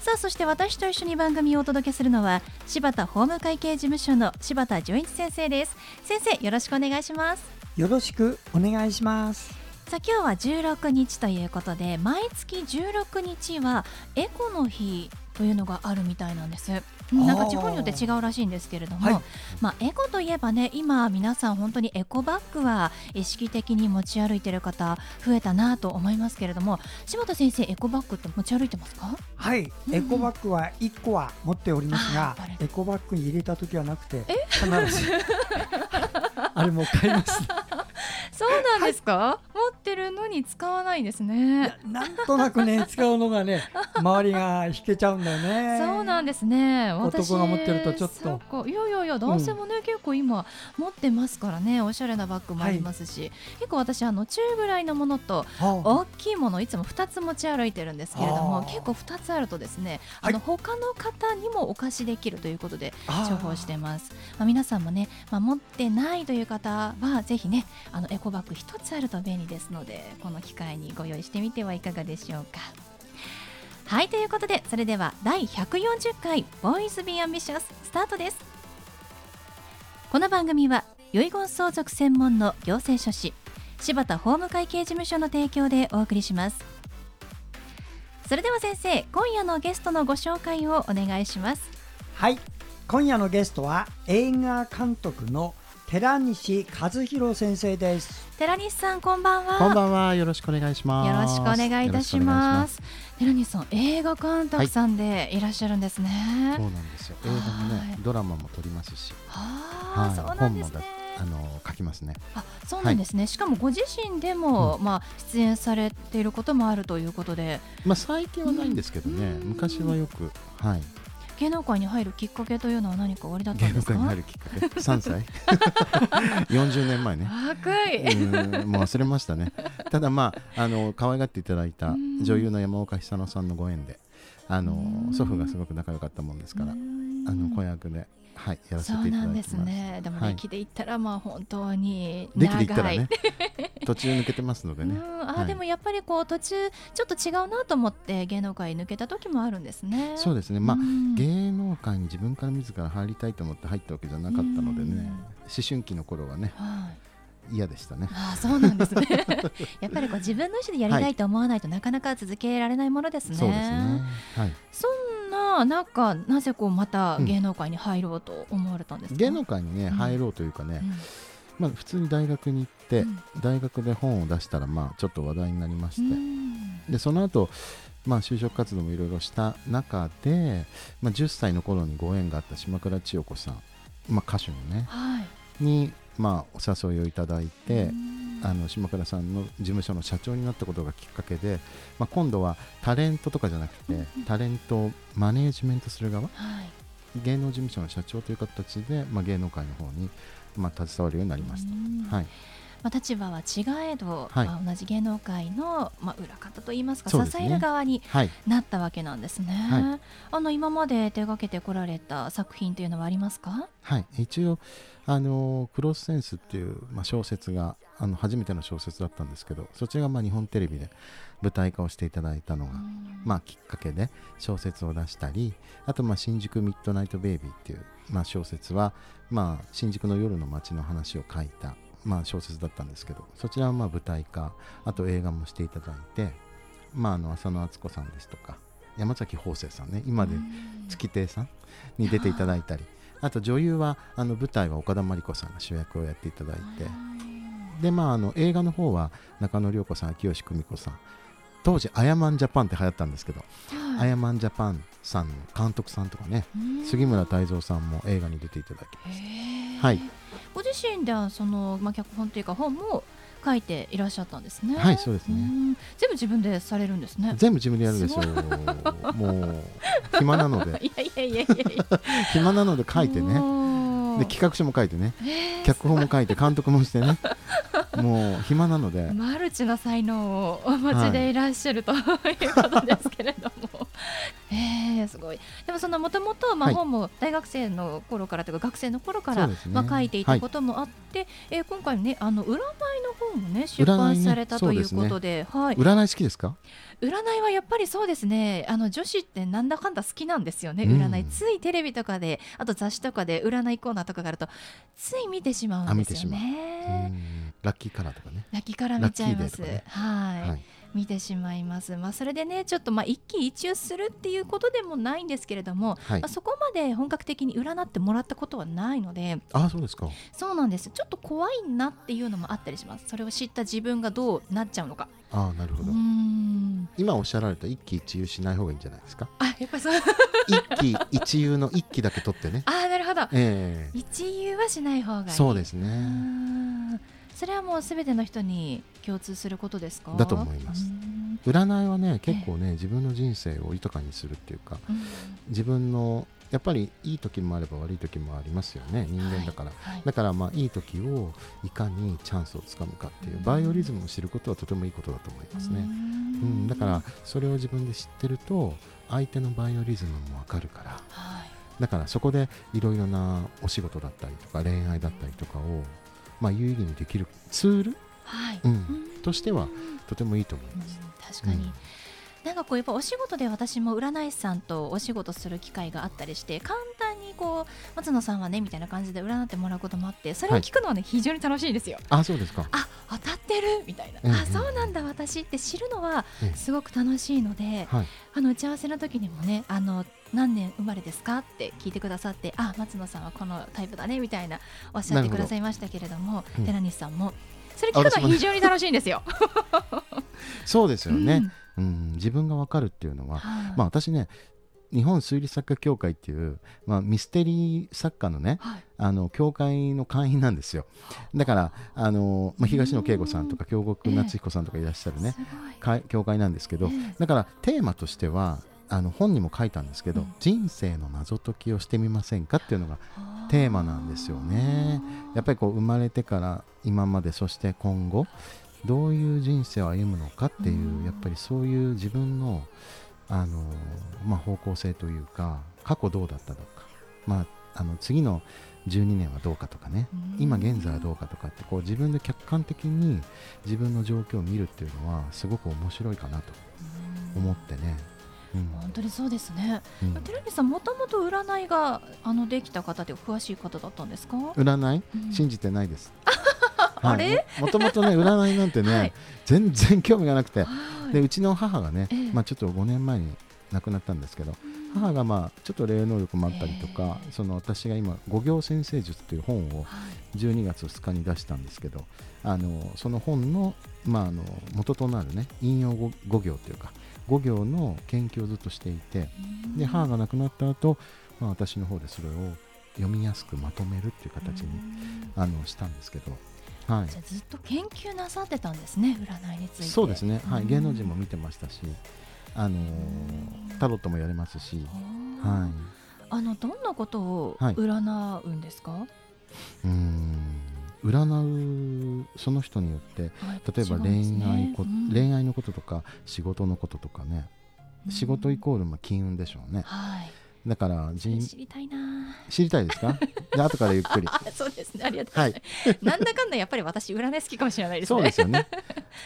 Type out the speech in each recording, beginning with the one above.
さあそして私と一緒に番組をお届けするのは柴田法務会計事務所の柴田純一先生です。先生よろしくお願いします。よろしくお願いします。さあ今日は16日ということで毎月16日はエコの日というのがあるみたいなんですなんか地方によって違うらしいんですけれども、はい、まあ、エコといえばね今皆さん本当にエコバッグは意識的に持ち歩いている方増えたなと思いますけれども柴田先生エコバッグって持ち歩いてますか？はい、うん、エコバッグは1個は持っておりますがエコバッグに入れた時はなくて必ず。あれも買います そうなんですか、はい、るのに使わないですね。なんとなくね 使うのがね周りが引けちゃうんだよね。そうなんですね。男が持ってるとちょっと。いやいやいや男性もね、うん、結構今持ってますからね。おしゃれなバッグもありますし、はい、結構私あの中ぐらいのものと大きいものいつも2つ持ち歩いてるんですけれども結構2つあるとですね、あの他の方にもお貸しできるということで重宝してます。まあ、皆さんもね、まあ、持ってないという方はぜひねあのエコバッグ1つあると便利ですのでこの機会にご用意してみてはいかがでしょうか。はいということでそれでは第140回ボーイズビーアンビシャススタートです。この番組は遺言相続専門の行政書士柴田法務会計事務所の提供でお送りします。それでは先生今夜のゲストのご紹介をお願いします。はい今夜のゲストは映画監督の寺西和弘先生です。寺西さんこんばんは。こんばんは。よろしくお願いします。よろしくお願いいたします。寺西さん映画監督さんでい。らっしゃるんですね、はい、そうなんですよ。映画もねドラマも撮りますし。は、はい、そうなんですね。あの書きますね。あ、そうなんですね。はい、しかもご自身でも、うん、まあ出演されていることもあるということで、まあ最近はないんですけどね。昔はよくはい芸能界に入るきっかけというのは何かおありだったんですか？芸能界に入るきっかけ。3歳？40年前ね。若い。もう忘れましたね。ただまああの可愛がっていただいた女優の山岡久乃さんのご縁であの祖父がすごく仲良かったもんですからあの子役ではい、やらせていただいてます。そうなんですね。でも歴で言ったら、まあ本当に歴で言ったらね、途中抜けてますのでね。あ、はい、でもやっぱりこう途中ちょっと違うなと思って芸能界抜けた時もあるんですね。そうですね。まあ芸能界に自分から自ら入りたいと思って入ったわけじゃなかったのでね。思春期の頃はね。はい嫌でしたね。あそうなんですね。やっぱりこう自分の意思でやりたいと思わないと、なかなか続けられないものですね。そうですね。はい。そんななんかなぜこうまた芸能界に入ろうと思われたんですか？うん、芸能界にね入ろうというかね。うん。まあ、普通に大学に行って、うん、大学で本を出したらまあちょっと話題になりまして、でその後まあ就職活動もいろいろした中で、まあ、10歳の頃にご縁があった島倉千代子さん、まあ、歌手のね、はい、にまあ、お誘いをいただいて、あの島倉さんの事務所の社長になったことがきっかけで、まあ、今度はタレントとかじゃなくて、タレントをマネージメントする側、はい、芸能事務所の社長という形で、まあ、芸能界の方に、まあ、携わるようになりました。はい。まあ、立場は違えど、はい、まあ、同じ芸能界の、まあ、裏方といいますか、ね、支える側になったわけなんですね。はい、あの今まで手がけてこられた作品というのはありますか？はい。一応あのクロスセンスっていう、まあ、小説があの初めての小説だったんですけどそちらがまあ日本テレビで舞台化をしていただいたのが、まあ、きっかけで小説を出したりあとまあ新宿ミッドナイトベイビーっていう、まあ、小説は、まあ、新宿の夜の街の話を書いたまあ、小説だったんですけどそちらはまあ舞台化あと映画もしていただいて、まあ、あの浅野敦子さんですとか山崎邦生さんね今で月亭さんに出ていただいたりあと女優はあの舞台は岡田真理子さんが主役をやっていただいてで、まあ、あの映画の方は中野涼子さん秋吉久美子さん。当時アヤマンジャパンって流行ったんですけど、アヤマンジャパンさんの監督さんとかね杉村太蔵さんも映画に出ていただきました。はい。ご自身ではその、まあ、脚本というか本も書いていらっしゃったんですね。はいそうですね。全部自分でされるんですね。全部自分でやるんですよ。もう暇なので。いやいやいやいや 暇なので書いてねで企画書も書いてね、えー、脚本も書いて監督もしてね。もう暇なので。マルチな才能をお持ちでいらっしゃる、はい、ということですけれどもえー、すごい。でもそのもともと本も大学生の頃からというか学生の頃から、ね、まあ、書いていたこともあって、はい、えー、今回ねあの占いの本もね出版された、ね、ということで、ね、はい、占い好きですか？占いはやっぱりそうですね。あの女子ってなんだかんだ好きなんですよね、うん、占いついテレビとかであと雑誌とかで占いコーナーとかがあるとつい見てしまうんですよね。ラッキーカラーとかね。ラッキーカラー見ちゃいます、ね、はい、はい見てしまいます。まあ、それでねちょっとまあ一喜一憂するっていうことでもないんですけれども、はい、まあ、そこまで本格的に占ってもらったことはないので。あそうですか。そうなんです。ちょっと怖いなっていうのもあったりします。それを知った自分がどうなっちゃうのか。あなるほど。今おっしゃられた一喜一憂しない方がいいんじゃないですか？あやっぱりそう。一喜一憂の一喜だけ取ってね。あなるほど、えー、一憂はしない方がいい。そうですねそれはもうすべての人に共通することですか？だと思います。占いはね結構ね自分の人生を豊かにするっていうか、うん、自分のやっぱりいい時もあれば悪い時もありますよね人間だから、はい。はい、だからまあいい時をいかにチャンスをつかむかっていうバイオリズムを知ることはとてもいいことだと思いますね。うん、だからそれを自分で知ってると相手のバイオリズムもわかるから、はい、だからそこでいろいろなお仕事だったりとか恋愛だったりとかをまあ、有意義にできるツール、はい。うん、としてはとてもいいと思います。確かに、なんかこうやっぱお仕事で私も占い師さんとお仕事する機会があったりして簡単にこう松野さんはねみたいな感じで占ってもらうこともあってそれを聞くのはね、はい、非常に楽しいですよ。あそうですか。あ当たってるみたいな、うんうん、あそうなんだ私って知るのはすごく楽しいので、はい、あの打ち合わせの時にもねあの何年生まれですか？って聞いてくださってあ松野さんはこのタイプだねみたいなおっしゃってくださいましたけれども寺西さんもそれ聞くのは非常に楽しいんですよ。そうですよね、うん、うん、自分が分かるっていうのは、はまあ私ね日本推理作家協会っていう、まあ、ミステリー作家のね、はい、あの協会の会員なんですよ。だからあの、まあ、東野圭吾さんとか京極夏彦さんとかいらっしゃるね、えー、協会なんですけど、えー、だからテーマとしてはあの本にも書いたんですけど、うん、人生の謎解きをしてみませんかっていうのがテーマなんですよね。やっぱりこう生まれてから今までそして今後どういう人生を歩むのかっていう、やっぱりそういう自分のあの、まあ、方向性というか過去どうだったのか、まあ、あの次の12年はどうかとかね今現在はどうかとかってこう自分で客観的に自分の状況を見るっていうのはすごく面白いかなと思ってね本当にそうですね、うん、寺西さんもともと占いがあのできた方で詳しい方だったんですか？占い、うん、信じてないです。あれ？もともとね占いなんてね、はい、全然興味がなくて、でうちの母がね、えー、まあ、ちょっと5年前に亡くなったんですけど、母がまあちょっと霊能力もあったりとか、えー、その私が今「五行先生術」という本を12月2日に出したんですけど、あのその本の,、まあ、あの元となるね引用五行というか5行の研究をずっとしていてで母が亡くなった後、まあ私の方でそれを読みやすくまとめるっていう形にあのしたんですけど、はい、じゃずっと研究なさってたんですね占いについて。そうですね、はい、芸能人も見てましたし、あのタロットもやれますし、はい、あのどんなことを占うんですか、はい、うん占うその人によって、はい、例えば恋愛こ、ねうん、恋愛のこととか仕事のこととかね、うん、仕事イコールまあ金運でしょうね、はい、だから知りたいな。知りたいですか？で後からゆっくり。そうですね。ありがとう。ございます、はい、なんだかんだやっぱり私占い好きかもしれないですね。そうですよね。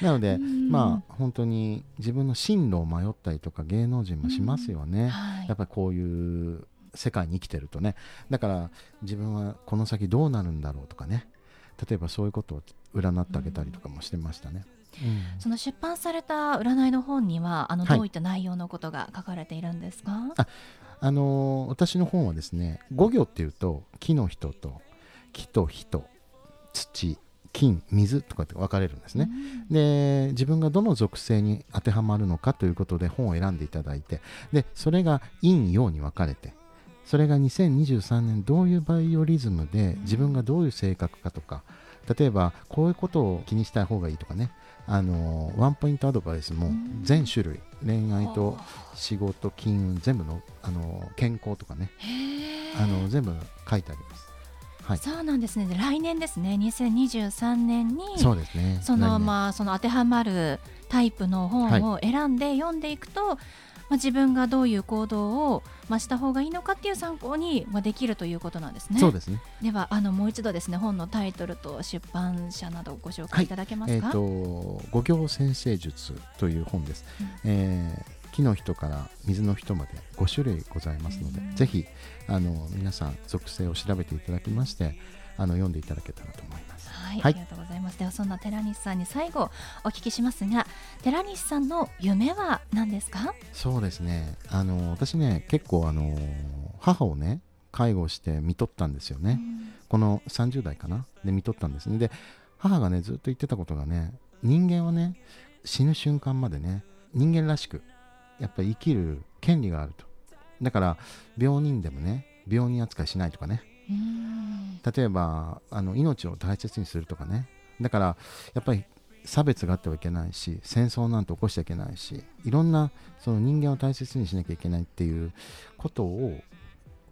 なのでまあ本当に自分の進路を迷ったりとか芸能人もしますよね、はい、やっぱりこういう世界に生きてるとね。だから自分はこの先どうなるんだろうとかね例えばそういうことを占ってあげたりとかもしてましたね。うん、その出版された占いの本にはあのどういった内容のことが書かれているんですか、はい、ああのー、私の本はですね5行っていうと木の人と木と人土金水とかって分かれるんですね、うん、で自分がどの属性に当てはまるのかということで本を選んでいただいてでそれが陰陽に分かれてそれが2023年どういうバイオリズムで自分がどういう性格かとか例えばこういうことを気にした方がいいとかね。あのワンポイントアドバイスも全種類。恋愛と仕事金運全部のあの健康とかね。あの全部書いてあります。はい、そうなんですね。来年ですね。2023年にそうですね。そのまあその当てはまるタイプの本を選んで読んでいくと、はいまあ、自分がどういう行動を、まあ、した方がいいのかっていう参考に、まあ、できるということなんですね。そうですねではあのもう一度ですね本のタイトルと出版社などご紹介いただけますか？はい、えーと、五行先生術という本です。うん、えー木の人から水の人まで5種類ございますので、ぜひあの皆さん属性を調べていただきましてあの読んでいただけたらと思います。はい、ありがとうございます。ではそんな寺西さんに最後お聞きしますが寺西さんの夢は何ですか？そうですね。あの私ね結構あの母をね介護して見とったんですよね、この30代かな？で見とったんですね。で母がねずっと言ってたことがね人間はね死ぬ瞬間までね人間らしくやっぱり生きる権利があると。だから病人でもね病人扱いしないとかね例えばあの命を大切にするとかね。だからやっぱり差別があってはいけないし戦争なんて起こしちゃいけないしいろんなその人間を大切にしなきゃいけないっていうことを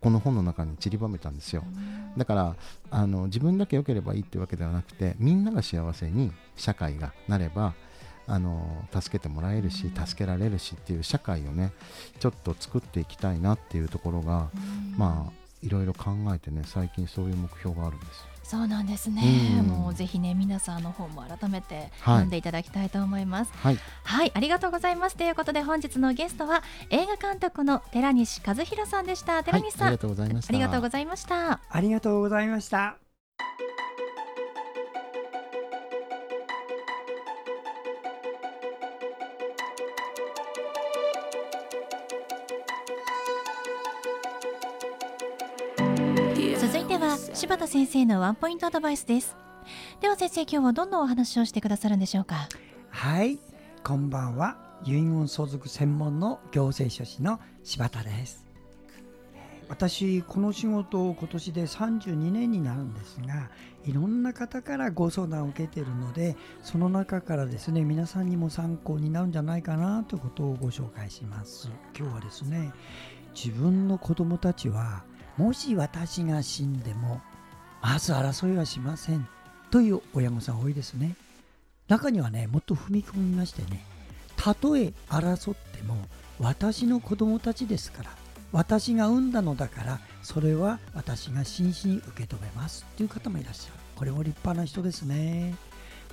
この本の中に散りばめたんですよ。だからあの自分だけ良ければいいっていうわけではなくてみんなが幸せに社会がなればあの助けてもらえるし助けられるしっていう社会をねちょっと作っていきたいなっていうところがまあいろいろ考えてね最近そういう目標があるんですそうなんですね、うん、もうぜひね皆さんの方も改めて読んでいただきたいと思います、はい、はい、ありがとうございます。ということで本日のゲストは映画監督の寺西和弘さんでした。寺西さん、はい、ありがとうございました。ありがとうございました。ありがとうございました柴田先生のワンポイントアドバイスです。では先生今日はどんなお話をしてくださるんでしょうか？はい。こんばんは。遺言相続専門の行政書士の柴田です。私この仕事を今年で32年になるんですがいろんな方からご相談を受けているのでその中からですね皆さんにも参考になるんじゃないかなということをご紹介します。今日はですね自分の子供たちはもし私が死んでもまず争いはしませんという親御さん多いですね。中にはねもっと踏み込みましてねたとえ争っても私の子供たちですから私が産んだのだからそれは私が真摯に受け止めますという方もいらっしゃる。これも立派な人ですね。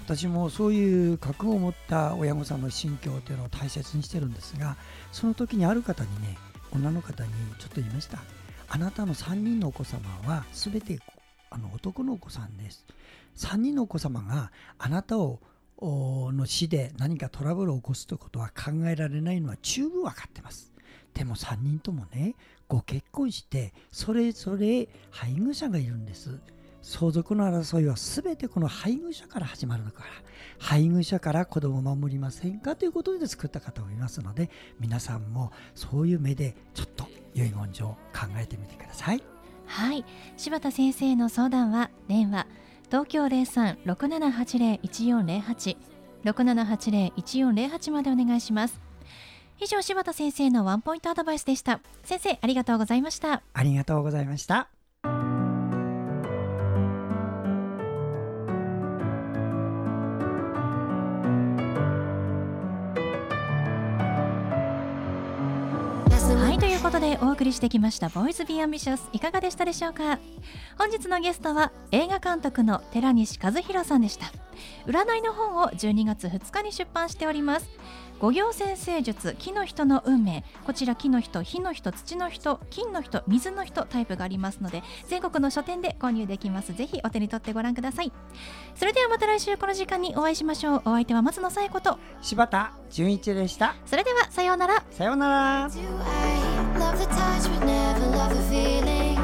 私もそういう覚悟を持った親御さんの心境というのを大切にしてるんですがその時にある方にね女の方にちょっと言いました。あなたの3人のお子様は全てあの男のお子さんです。3人のお子様があなたをの死で何かトラブルを起こすということは考えられないのは十分分かってます。でも3人ともね、ご結婚してそれぞれ配偶者がいるんです。相続の争いは全てこの配偶者から始まるのから配偶者から子供を守りませんかということで作った方もいますので皆さんもそういう目でちょっと遺言状考えてみてください。はい。柴田先生の相談は電話東京03-6780-1408 6780-1408までお願いします。以上柴田先生のワンポイントアドバイスでした。先生ありがとうございました。ありがとうございましたことでお送りしてきました「ボーイズ・ビー・アンビシャス」いかがでしたでしょうか？本日のゲストは映画監督の寺西和弘さんでした。占いの本を12月2日に出版しております。五行先生術木の人の運命。こちら木の人火の人土の人金の人水の人タイプがありますので全国の書店で購入できます。ぜひお手に取ってご覧ください。それではまた来週この時間にお会いしましょう。お相手は松野紗友子と柴田純一でした。それではさようなら。さようなら love the touch but never love the feeling.